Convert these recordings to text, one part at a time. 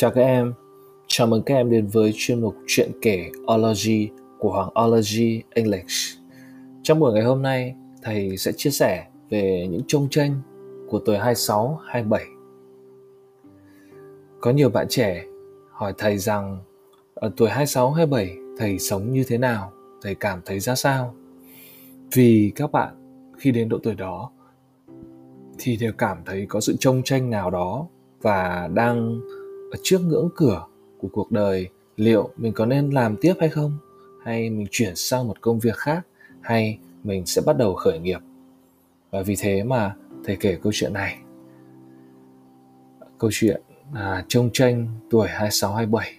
Chào các em, chào mừng các em đến với chuyên mục chuyện kể Ology của Hoàng Ology English. Trong buổi ngày hôm nay, thầy sẽ chia sẻ về những trông tranh của tuổi 26, 27. Có nhiều bạn trẻ hỏi thầy rằng ở tuổi 26, 27 thầy sống như thế nào, thầy cảm thấy ra sao? Vì các bạn khi đến độ tuổi đó thì đều cảm thấy có sự trông tranh nào đó và đang ở trước ngưỡng cửa của cuộc đời liệu mình có nên làm tiếp hay không? Hay mình chuyển sang một công việc khác? Hay mình sẽ bắt đầu khởi nghiệp? Và vì thế mà thầy kể câu chuyện này. Câu chuyện à, trông tranh tuổi 26 27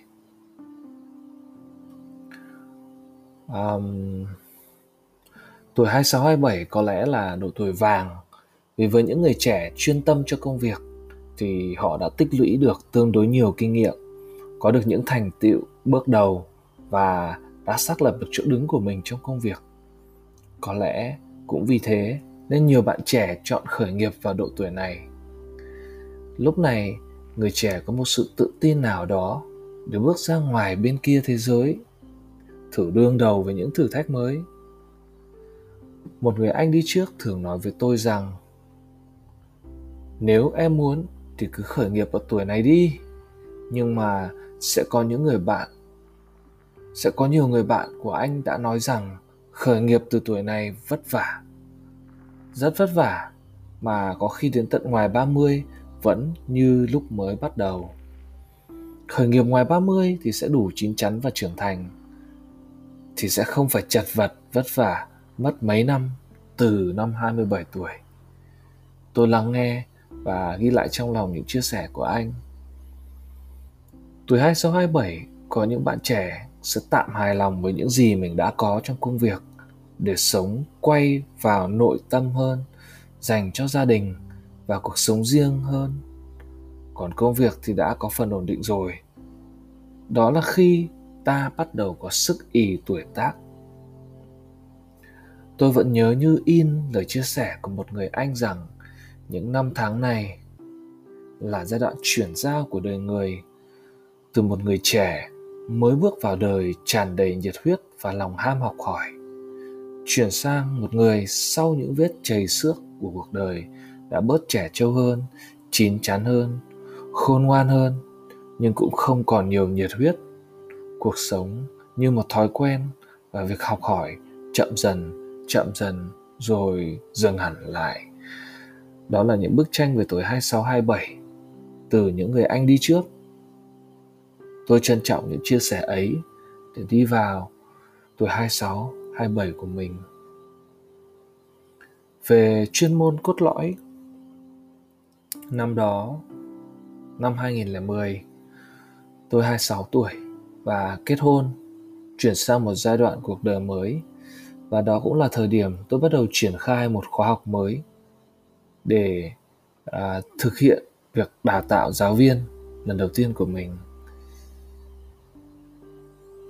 um, tuổi 26 27 có lẽ là độ tuổi vàng. Vì với những người trẻ chuyên tâm cho công việc thì họ đã tích lũy được tương đối nhiều kinh nghiệm, có được những thành tựu bước đầu và đã xác lập được chỗ đứng của mình trong công việc. Có lẽ cũng vì thế nên nhiều bạn trẻ chọn khởi nghiệp vào độ tuổi này. Lúc này, người trẻ có một sự tự tin nào đó để bước ra ngoài bên kia thế giới, thử đương đầu với những thử thách mới. Một người anh đi trước thường nói với tôi rằng, nếu em muốn thì cứ khởi nghiệp ở tuổi này đi nhưng mà sẽ có những người bạn sẽ có nhiều người bạn của anh đã nói rằng khởi nghiệp từ tuổi này vất vả rất vất vả mà có khi đến tận ngoài 30 vẫn như lúc mới bắt đầu. Khởi nghiệp ngoài 30 thì sẽ đủ chín chắn và trưởng thành thì sẽ không phải chật vật, vất vả, mất mấy năm từ năm 27 tuổi. Tôi lắng nghe và ghi lại trong lòng những chia sẻ của anh. Tuổi 26 27 có những bạn trẻ sẽ tạm hài lòng với những gì mình đã có trong công việc để sống quay vào nội tâm hơn, dành cho gia đình và cuộc sống riêng hơn. Còn công việc thì đã có phần ổn định rồi. Đó là khi ta bắt đầu có sức ỉ tuổi tác. Tôi vẫn nhớ như in lời chia sẻ của một người anh rằng những năm tháng này là giai đoạn chuyển giao của đời người, từ một người trẻ mới bước vào đời tràn đầy nhiệt huyết và lòng ham học hỏi, chuyển sang một người sau những vết chảy xước của cuộc đời đã bớt trẻ trâu hơn, chín chắn hơn, khôn ngoan hơn, nhưng cũng không còn nhiều nhiệt huyết. Cuộc sống như một thói quen và việc học hỏi chậm dần chậm dần rồi dừng hẳn lại đó là những bức tranh về tuổi 26 27 từ những người anh đi trước. Tôi trân trọng những chia sẻ ấy để đi vào tuổi 26 27 của mình. Về chuyên môn cốt lõi Năm đó, năm 2010, tôi 26 tuổi và kết hôn, chuyển sang một giai đoạn cuộc đời mới và đó cũng là thời điểm tôi bắt đầu triển khai một khóa học mới để à, thực hiện việc đào tạo giáo viên lần đầu tiên của mình.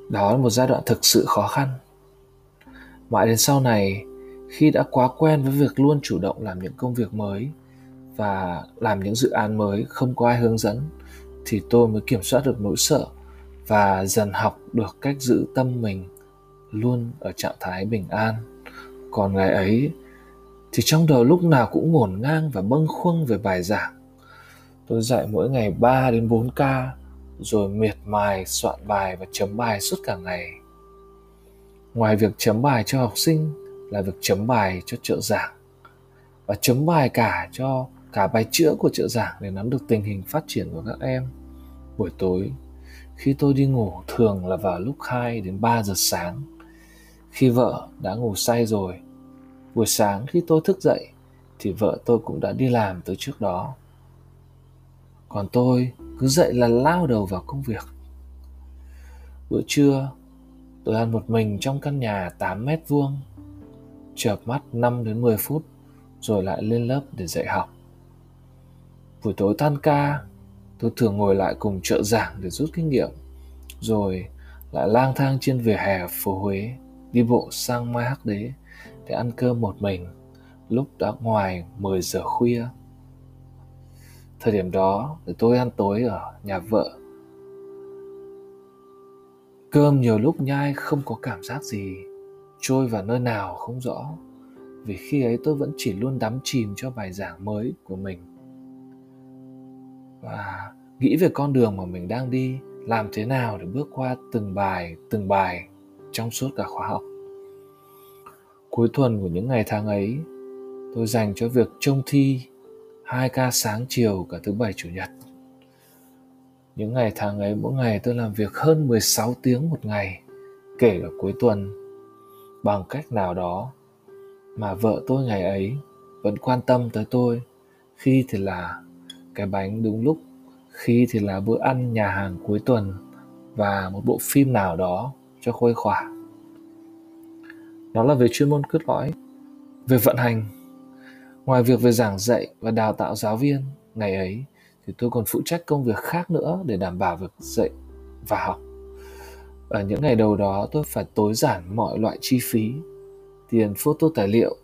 Đó là một giai đoạn thực sự khó khăn. Mãi đến sau này khi đã quá quen với việc luôn chủ động làm những công việc mới và làm những dự án mới không có ai hướng dẫn thì tôi mới kiểm soát được nỗi sợ và dần học được cách giữ tâm mình luôn ở trạng thái bình an. Còn ngày ấy thì trong đầu lúc nào cũng ngổn ngang và bâng khuâng về bài giảng. Tôi dạy mỗi ngày 3 đến 4 ca, rồi miệt mài soạn bài và chấm bài suốt cả ngày. Ngoài việc chấm bài cho học sinh là việc chấm bài cho trợ giảng và chấm bài cả cho cả bài chữa của trợ giảng để nắm được tình hình phát triển của các em. Buổi tối, khi tôi đi ngủ thường là vào lúc 2 đến 3 giờ sáng. Khi vợ đã ngủ say rồi Buổi sáng khi tôi thức dậy thì vợ tôi cũng đã đi làm từ trước đó. Còn tôi cứ dậy là lao đầu vào công việc. Bữa trưa, tôi ăn một mình trong căn nhà 8 mét vuông, chợp mắt 5 đến 10 phút rồi lại lên lớp để dạy học. Buổi tối tan ca, tôi thường ngồi lại cùng trợ giảng để rút kinh nghiệm, rồi lại lang thang trên vỉa hè phố Huế, đi bộ sang Mai Hắc Đế để ăn cơm một mình, lúc đã ngoài 10 giờ khuya. Thời điểm đó thì tôi ăn tối ở nhà vợ. Cơm nhiều lúc nhai không có cảm giác gì, trôi vào nơi nào không rõ. Vì khi ấy tôi vẫn chỉ luôn đắm chìm cho bài giảng mới của mình. Và nghĩ về con đường mà mình đang đi, làm thế nào để bước qua từng bài từng bài trong suốt cả khóa học cuối tuần của những ngày tháng ấy, tôi dành cho việc trông thi hai ca sáng chiều cả thứ bảy, chủ nhật. Những ngày tháng ấy, mỗi ngày tôi làm việc hơn 16 tiếng một ngày, kể cả cuối tuần. Bằng cách nào đó mà vợ tôi ngày ấy vẫn quan tâm tới tôi, khi thì là cái bánh đúng lúc, khi thì là bữa ăn nhà hàng cuối tuần và một bộ phim nào đó cho khuây khỏa đó là về chuyên môn cốt lõi, về vận hành. Ngoài việc về giảng dạy và đào tạo giáo viên ngày ấy, thì tôi còn phụ trách công việc khác nữa để đảm bảo việc dạy và học. Ở những ngày đầu đó, tôi phải tối giản mọi loại chi phí, tiền photo tài liệu,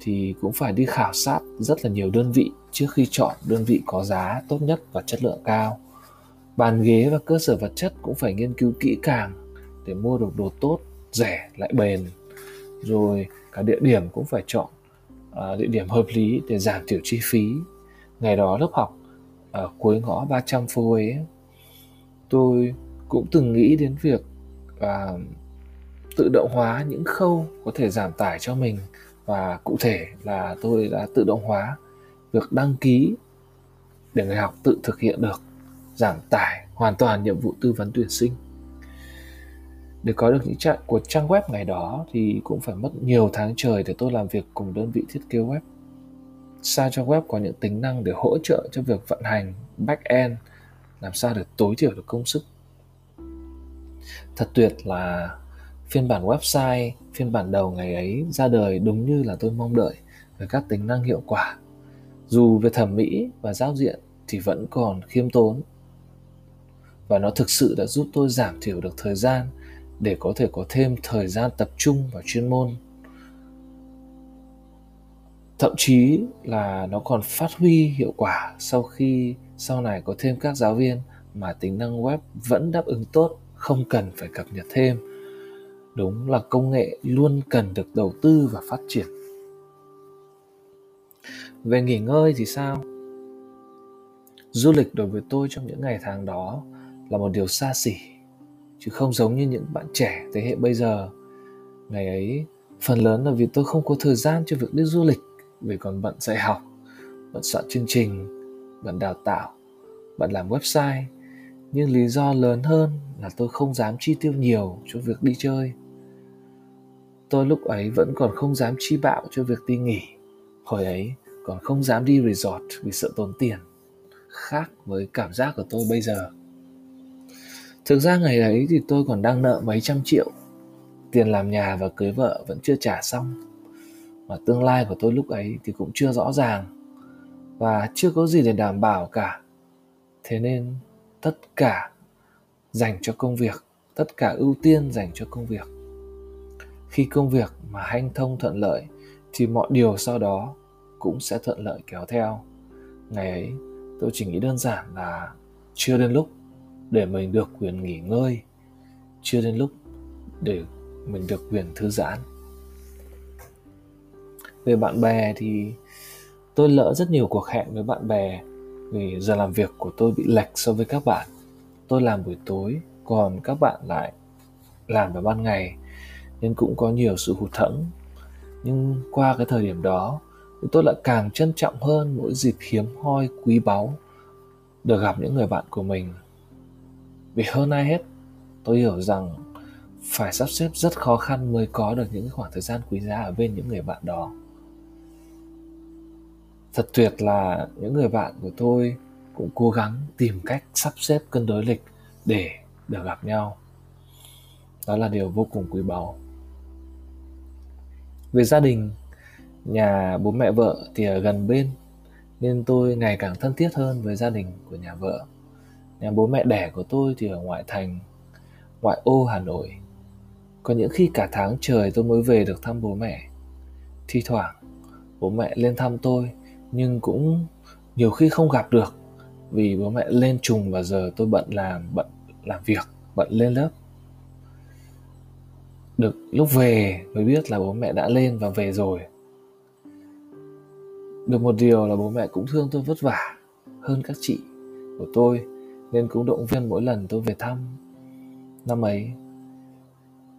thì cũng phải đi khảo sát rất là nhiều đơn vị trước khi chọn đơn vị có giá tốt nhất và chất lượng cao. Bàn ghế và cơ sở vật chất cũng phải nghiên cứu kỹ càng để mua được đồ tốt, rẻ lại bền rồi cả địa điểm cũng phải chọn uh, địa điểm hợp lý để giảm thiểu chi phí. Ngày đó lớp học ở cuối ngõ 300 phố Huế tôi cũng từng nghĩ đến việc uh, tự động hóa những khâu có thể giảm tải cho mình. Và cụ thể là tôi đã tự động hóa việc đăng ký để người học tự thực hiện được giảm tải hoàn toàn nhiệm vụ tư vấn tuyển sinh để có được những trạng của trang web ngày đó thì cũng phải mất nhiều tháng trời để tôi làm việc cùng đơn vị thiết kế web. Sao cho web có những tính năng để hỗ trợ cho việc vận hành back-end, làm sao để tối thiểu được công sức? Thật tuyệt là phiên bản website, phiên bản đầu ngày ấy ra đời đúng như là tôi mong đợi, với các tính năng hiệu quả. Dù về thẩm mỹ và giao diện thì vẫn còn khiêm tốn. Và nó thực sự đã giúp tôi giảm thiểu được thời gian để có thể có thêm thời gian tập trung vào chuyên môn. Thậm chí là nó còn phát huy hiệu quả sau khi sau này có thêm các giáo viên mà tính năng web vẫn đáp ứng tốt, không cần phải cập nhật thêm. Đúng là công nghệ luôn cần được đầu tư và phát triển. Về nghỉ ngơi thì sao? Du lịch đối với tôi trong những ngày tháng đó là một điều xa xỉ chứ không giống như những bạn trẻ thế hệ bây giờ. Ngày ấy, phần lớn là vì tôi không có thời gian cho việc đi du lịch, vì còn bận dạy học, bận soạn chương trình, bận đào tạo, bận làm website. Nhưng lý do lớn hơn là tôi không dám chi tiêu nhiều cho việc đi chơi. Tôi lúc ấy vẫn còn không dám chi bạo cho việc đi nghỉ. Hồi ấy còn không dám đi resort vì sợ tốn tiền. Khác với cảm giác của tôi bây giờ thực ra ngày ấy thì tôi còn đang nợ mấy trăm triệu. Tiền làm nhà và cưới vợ vẫn chưa trả xong. Mà tương lai của tôi lúc ấy thì cũng chưa rõ ràng. Và chưa có gì để đảm bảo cả. Thế nên tất cả dành cho công việc, tất cả ưu tiên dành cho công việc. Khi công việc mà hanh thông thuận lợi thì mọi điều sau đó cũng sẽ thuận lợi kéo theo. Ngày ấy, tôi chỉ nghĩ đơn giản là chưa đến lúc để mình được quyền nghỉ ngơi. Chưa đến lúc để mình được quyền thư giãn. Về bạn bè thì tôi lỡ rất nhiều cuộc hẹn với bạn bè vì giờ làm việc của tôi bị lệch so với các bạn. Tôi làm buổi tối, còn các bạn lại làm vào ban ngày, nên cũng có nhiều sự hụt thẫn nhưng qua cái thời điểm đó, thì tôi lại càng trân trọng hơn mỗi dịp hiếm hoi, quý báu được gặp những người bạn của mình vì hơn ai hết, tôi hiểu rằng phải sắp xếp rất khó khăn mới có được những khoảng thời gian quý giá ở bên những người bạn đó. Thật tuyệt là những người bạn của tôi cũng cố gắng tìm cách sắp xếp cân đối lịch để được gặp nhau. Đó là điều vô cùng quý báu. Về gia đình, nhà bố mẹ vợ thì ở gần bên, nên tôi ngày càng thân thiết hơn với gia đình của nhà vợ nhà bố mẹ đẻ của tôi thì ở ngoại thành, ngoại ô hà nội. Có những khi cả tháng trời tôi mới về được thăm bố mẹ. Thi thoảng, bố mẹ lên thăm tôi, nhưng cũng nhiều khi không gặp được, vì bố mẹ lên trùng vào giờ tôi bận làm bận làm việc, bận lên lớp. Được lúc về mới biết là bố mẹ đã lên và về rồi. Được một điều là bố mẹ cũng thương tôi vất vả hơn các chị của tôi nên cũng động viên mỗi lần tôi về thăm. Năm ấy,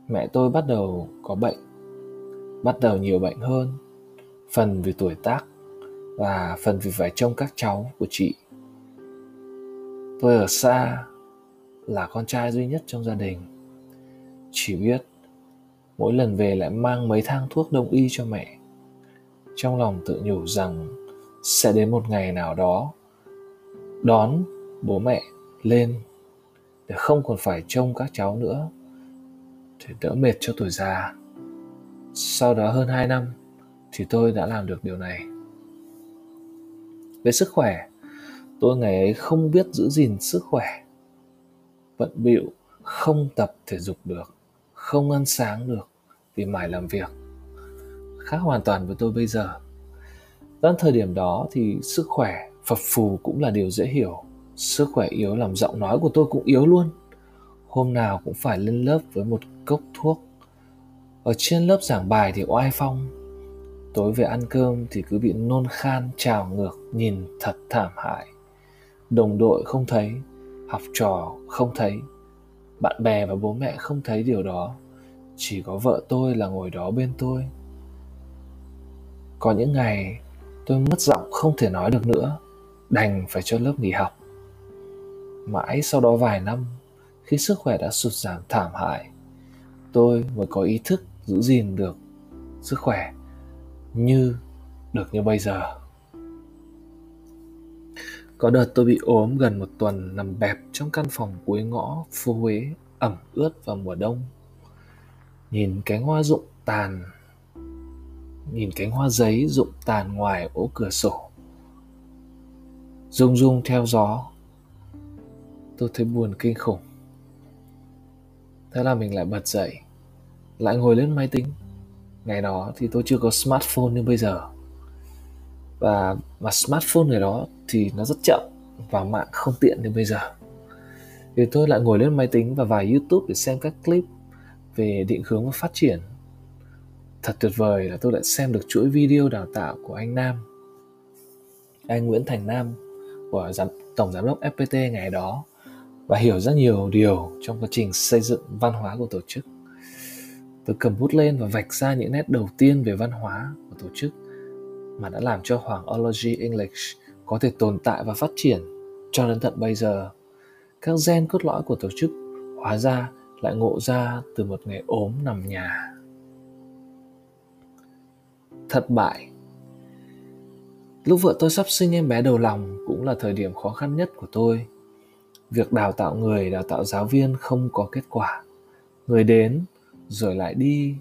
mẹ tôi bắt đầu có bệnh, bắt đầu nhiều bệnh hơn. Phần vì tuổi tác và phần vì phải trông các cháu của chị. Tôi ở xa là con trai duy nhất trong gia đình. Chỉ biết mỗi lần về lại mang mấy thang thuốc đông y cho mẹ. Trong lòng tự nhủ rằng sẽ đến một ngày nào đó đón bố mẹ lên để không còn phải trông các cháu nữa để đỡ mệt cho tuổi già. Sau đó hơn 2 năm thì tôi đã làm được điều này. Về sức khỏe, tôi ngày ấy không biết giữ gìn sức khỏe, bận bịu, không tập thể dục được, không ăn sáng được vì mải làm việc. Khác hoàn toàn với tôi bây giờ. Đến thời điểm đó thì sức khỏe phập phù cũng là điều dễ hiểu sức khỏe yếu làm giọng nói của tôi cũng yếu luôn. Hôm nào cũng phải lên lớp với một cốc thuốc. Ở trên lớp giảng bài thì oai phong? Tối về ăn cơm thì cứ bị nôn khan, trào ngược, nhìn thật thảm hại. Đồng đội không thấy, học trò không thấy, bạn bè và bố mẹ không thấy điều đó. Chỉ có vợ tôi là ngồi đó bên tôi. Có những ngày, tôi mất giọng không thể nói được nữa, đành phải cho lớp nghỉ học mãi sau đó vài năm, khi sức khỏe đã sụt giảm thảm hại, tôi mới có ý thức giữ gìn được sức khỏe như được như bây giờ có đợt tôi bị ốm gần một tuần nằm bẹp trong căn phòng cuối ngõ phố Huế ẩm ướt vào mùa đông. Nhìn cánh hoa rụng tàn, Nhìn cánh hoa giấy rụng tàn ngoài ố cửa sổ Rung rung theo gió Tôi thấy buồn kinh khủng. Thế là mình lại bật dậy Lại ngồi lên máy tính. Ngày đó thì tôi chưa có smartphone như bây giờ. Và mà smartphone ngày đó thì nó rất chậm và mạng không tiện như bây giờ. Thì tôi lại ngồi lên máy tính và vào youtube để xem các clip về định hướng và phát triển. Thật tuyệt vời là tôi lại xem được chuỗi video đào tạo của anh Nam anh Nguyễn Thành Nam của giám, tổng giám đốc FPT ngày đó và hiểu rất nhiều điều trong quá trình xây dựng văn hóa của tổ chức tôi cầm bút lên và vạch ra những nét đầu tiên về văn hóa của tổ chức mà đã làm cho Hoàng Ology English có thể tồn tại và phát triển cho đến tận bây giờ. Các gen cốt lõi của tổ chức hóa ra lại ngộ ra từ một ngày ốm nằm nhà. Thất bại Lúc vợ tôi sắp sinh em bé đầu lòng cũng là thời điểm khó khăn nhất của tôi. Việc đào tạo người, đào tạo giáo viên không có kết quả. Người đến rồi lại đi,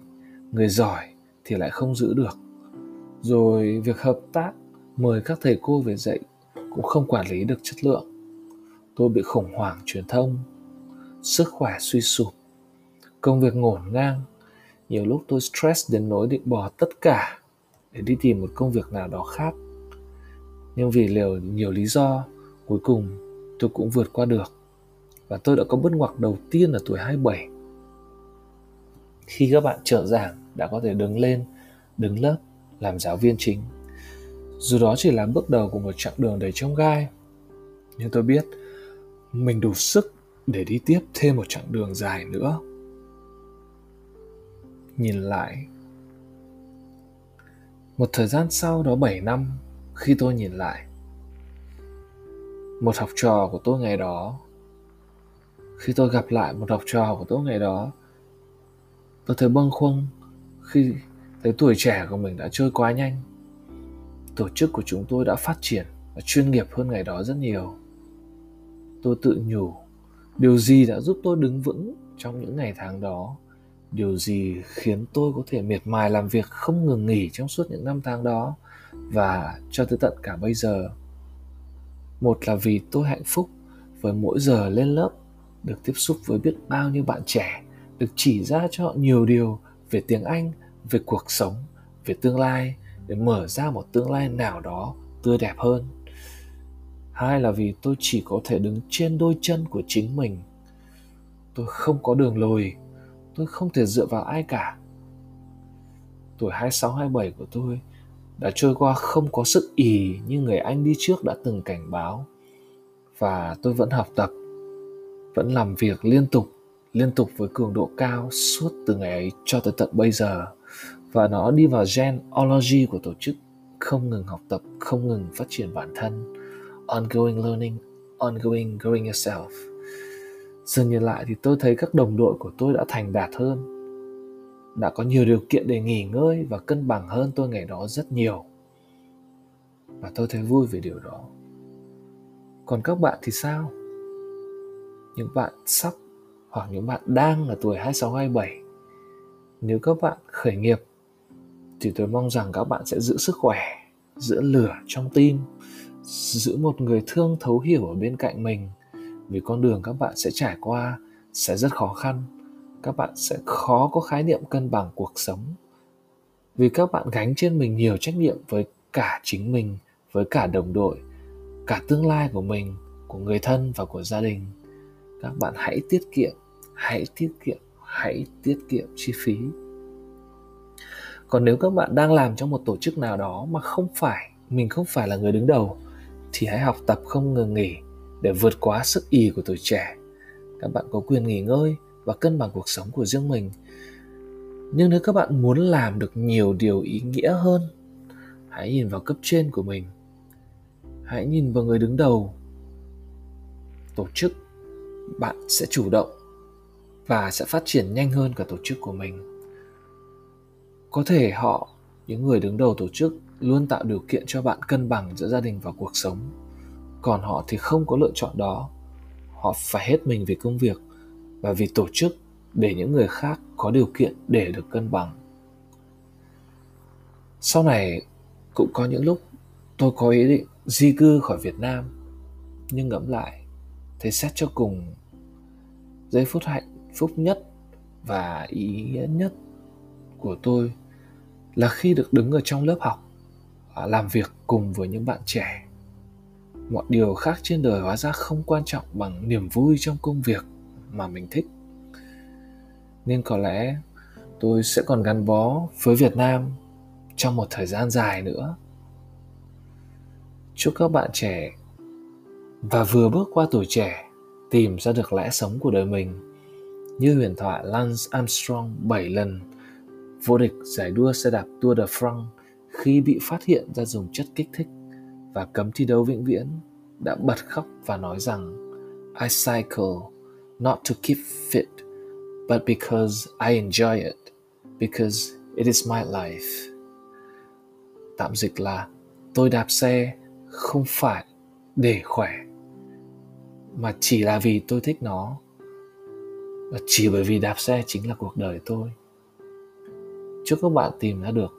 người giỏi thì lại không giữ được. Rồi việc hợp tác mời các thầy cô về dạy cũng không quản lý được chất lượng. Tôi bị khủng hoảng truyền thông. Sức khỏe suy sụp. Công việc ngổn ngang. Nhiều lúc tôi stress đến nỗi định bỏ tất cả để đi tìm một công việc nào đó khác. Nhưng vì liều nhiều lý do cuối cùng tôi cũng vượt qua được. Và tôi đã có bước ngoặt đầu tiên ở tuổi 27 khi các bạn trợ giảng đã có thể đứng lên, đứng lớp, làm giáo viên chính. Dù đó chỉ là bước đầu của một chặng đường đầy trong gai, nhưng tôi biết mình đủ sức để đi tiếp thêm một chặng đường dài nữa. Nhìn lại, một thời gian sau đó 7 năm, khi tôi nhìn lại một học trò của tôi ngày đó. Khi tôi gặp lại một học trò của tôi ngày đó, tôi thấy bâng khuâng khi thấy tuổi trẻ của mình đã trôi quá nhanh. Tổ chức của chúng tôi đã phát triển và chuyên nghiệp hơn ngày đó rất nhiều. Tôi tự nhủ, điều gì đã giúp tôi đứng vững trong những ngày tháng đó? Điều gì khiến tôi có thể miệt mài làm việc không ngừng nghỉ trong suốt những năm tháng đó? Và cho tới tận cả bây giờ một là vì tôi hạnh phúc với mỗi giờ lên lớp, được tiếp xúc với biết bao nhiêu bạn trẻ, được chỉ ra cho họ nhiều điều về tiếng anh, về cuộc sống, về tương lai, để mở ra một tương lai nào đó tươi đẹp hơn. Hai là vì tôi chỉ có thể đứng trên đôi chân của chính mình. Tôi không có đường lùi tôi không thể dựa vào ai cả. Tuổi 26 27 của tôi đã trôi qua không có sức ỉ như người anh đi trước đã từng cảnh báo. Và tôi vẫn học tập, vẫn làm việc liên tục liên tục với cường độ cao suốt từ ngày ấy cho tới tận bây giờ. Và nó đi vào gen ology của tổ chức, không ngừng học tập, không ngừng phát triển bản thân. Ongoing learning, ongoing growing yourself. Dần nhìn lại thì tôi thấy các đồng đội của tôi đã thành đạt hơn đã có nhiều điều kiện để nghỉ ngơi và cân bằng hơn tôi ngày đó rất nhiều. Và tôi thấy vui về điều đó. Còn các bạn thì sao? Những bạn sắp hoặc những bạn đang ở tuổi 26 27 nếu các bạn khởi nghiệp thì tôi mong rằng các bạn sẽ giữ sức khỏe, giữ lửa trong tim, giữ một người thương thấu hiểu ở bên cạnh mình, vì con đường các bạn sẽ trải qua sẽ rất khó khăn các bạn sẽ khó có khái niệm cân bằng cuộc sống. Vì các bạn gánh trên mình nhiều trách nhiệm với cả chính mình, với cả đồng đội, cả tương lai của mình, của người thân và của gia đình. Các bạn hãy tiết kiệm, hãy tiết kiệm, hãy tiết kiệm chi phí. Còn nếu các bạn đang làm trong một tổ chức nào đó mà không phải, mình không phải là người đứng đầu, thì hãy học tập không ngừng nghỉ để vượt quá sức ý của tuổi trẻ. Các bạn có quyền nghỉ ngơi và cân bằng cuộc sống của riêng mình. Nhưng nếu các bạn muốn làm được nhiều điều ý nghĩa hơn, hãy nhìn vào cấp trên của mình. Hãy nhìn vào người đứng đầu. Tổ chức, bạn sẽ chủ động và sẽ phát triển nhanh hơn cả tổ chức của mình. Có thể họ, những người đứng đầu tổ chức, luôn tạo điều kiện cho bạn cân bằng giữa gia đình và cuộc sống. Còn họ thì không có lựa chọn đó. Họ phải hết mình về công việc và vì tổ chức để những người khác có điều kiện để được cân bằng. Sau này, cũng có những lúc tôi có ý định di cư khỏi việt nam, nhưng ngẫm lại, thấy xét cho cùng, giây phút hạnh phúc nhất và ý nghĩa nhất của tôi là khi được đứng ở trong lớp học làm việc cùng với những bạn trẻ. Mọi điều khác trên đời hóa ra không quan trọng bằng niềm vui trong công việc mà mình thích. Nên có lẽ tôi sẽ còn gắn bó với việt nam trong một thời gian dài nữa. Chúc các bạn trẻ và vừa bước qua tuổi trẻ tìm ra được lẽ sống của đời mình như huyền thoại Lance Armstrong 7 lần. Vô địch giải đua xe đạp Tour de France khi bị phát hiện ra dùng chất kích thích và cấm thi đấu vĩnh viễn đã bật khóc và nói rằng, I cycle not to keep fit, but because I enjoy it, because it is my life. Tạm dịch là, tôi đạp xe không phải để khỏe, mà chỉ là vì tôi thích nó. Và chỉ bởi vì đạp xe chính là cuộc đời tôi. Chúc các bạn tìm ra được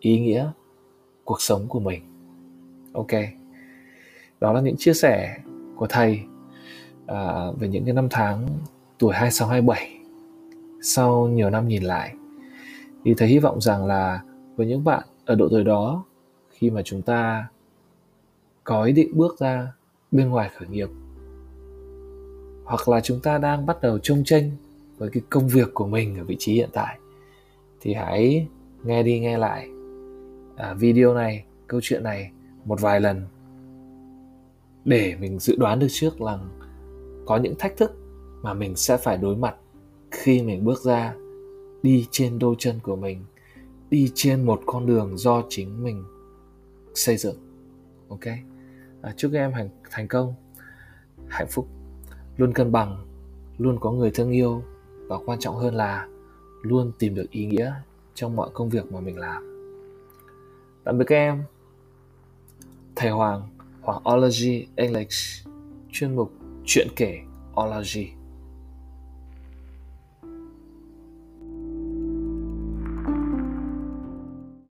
ý nghĩa cuộc sống của mình. Ok, đó là những chia sẻ của thầy à, về những cái năm tháng tuổi 26 27 sau nhiều năm nhìn lại thì thầy hy vọng rằng là với những bạn ở độ tuổi đó khi mà chúng ta có ý định bước ra bên ngoài khởi nghiệp hoặc là chúng ta đang bắt đầu trông tranh với cái công việc của mình ở vị trí hiện tại thì hãy nghe đi nghe lại à, video này câu chuyện này một vài lần để mình dự đoán được trước là có những thách thức mà mình sẽ phải đối mặt khi mình bước ra đi trên đôi chân của mình đi trên một con đường do chính mình xây dựng. Ok? À, chúc các em thành thành công hạnh phúc luôn cân bằng luôn có người thương yêu và quan trọng hơn là luôn tìm được ý nghĩa trong mọi công việc mà mình làm. Tạm biệt các em. Thầy hoàng hoàng ology english chuyên mục chuyện kể ology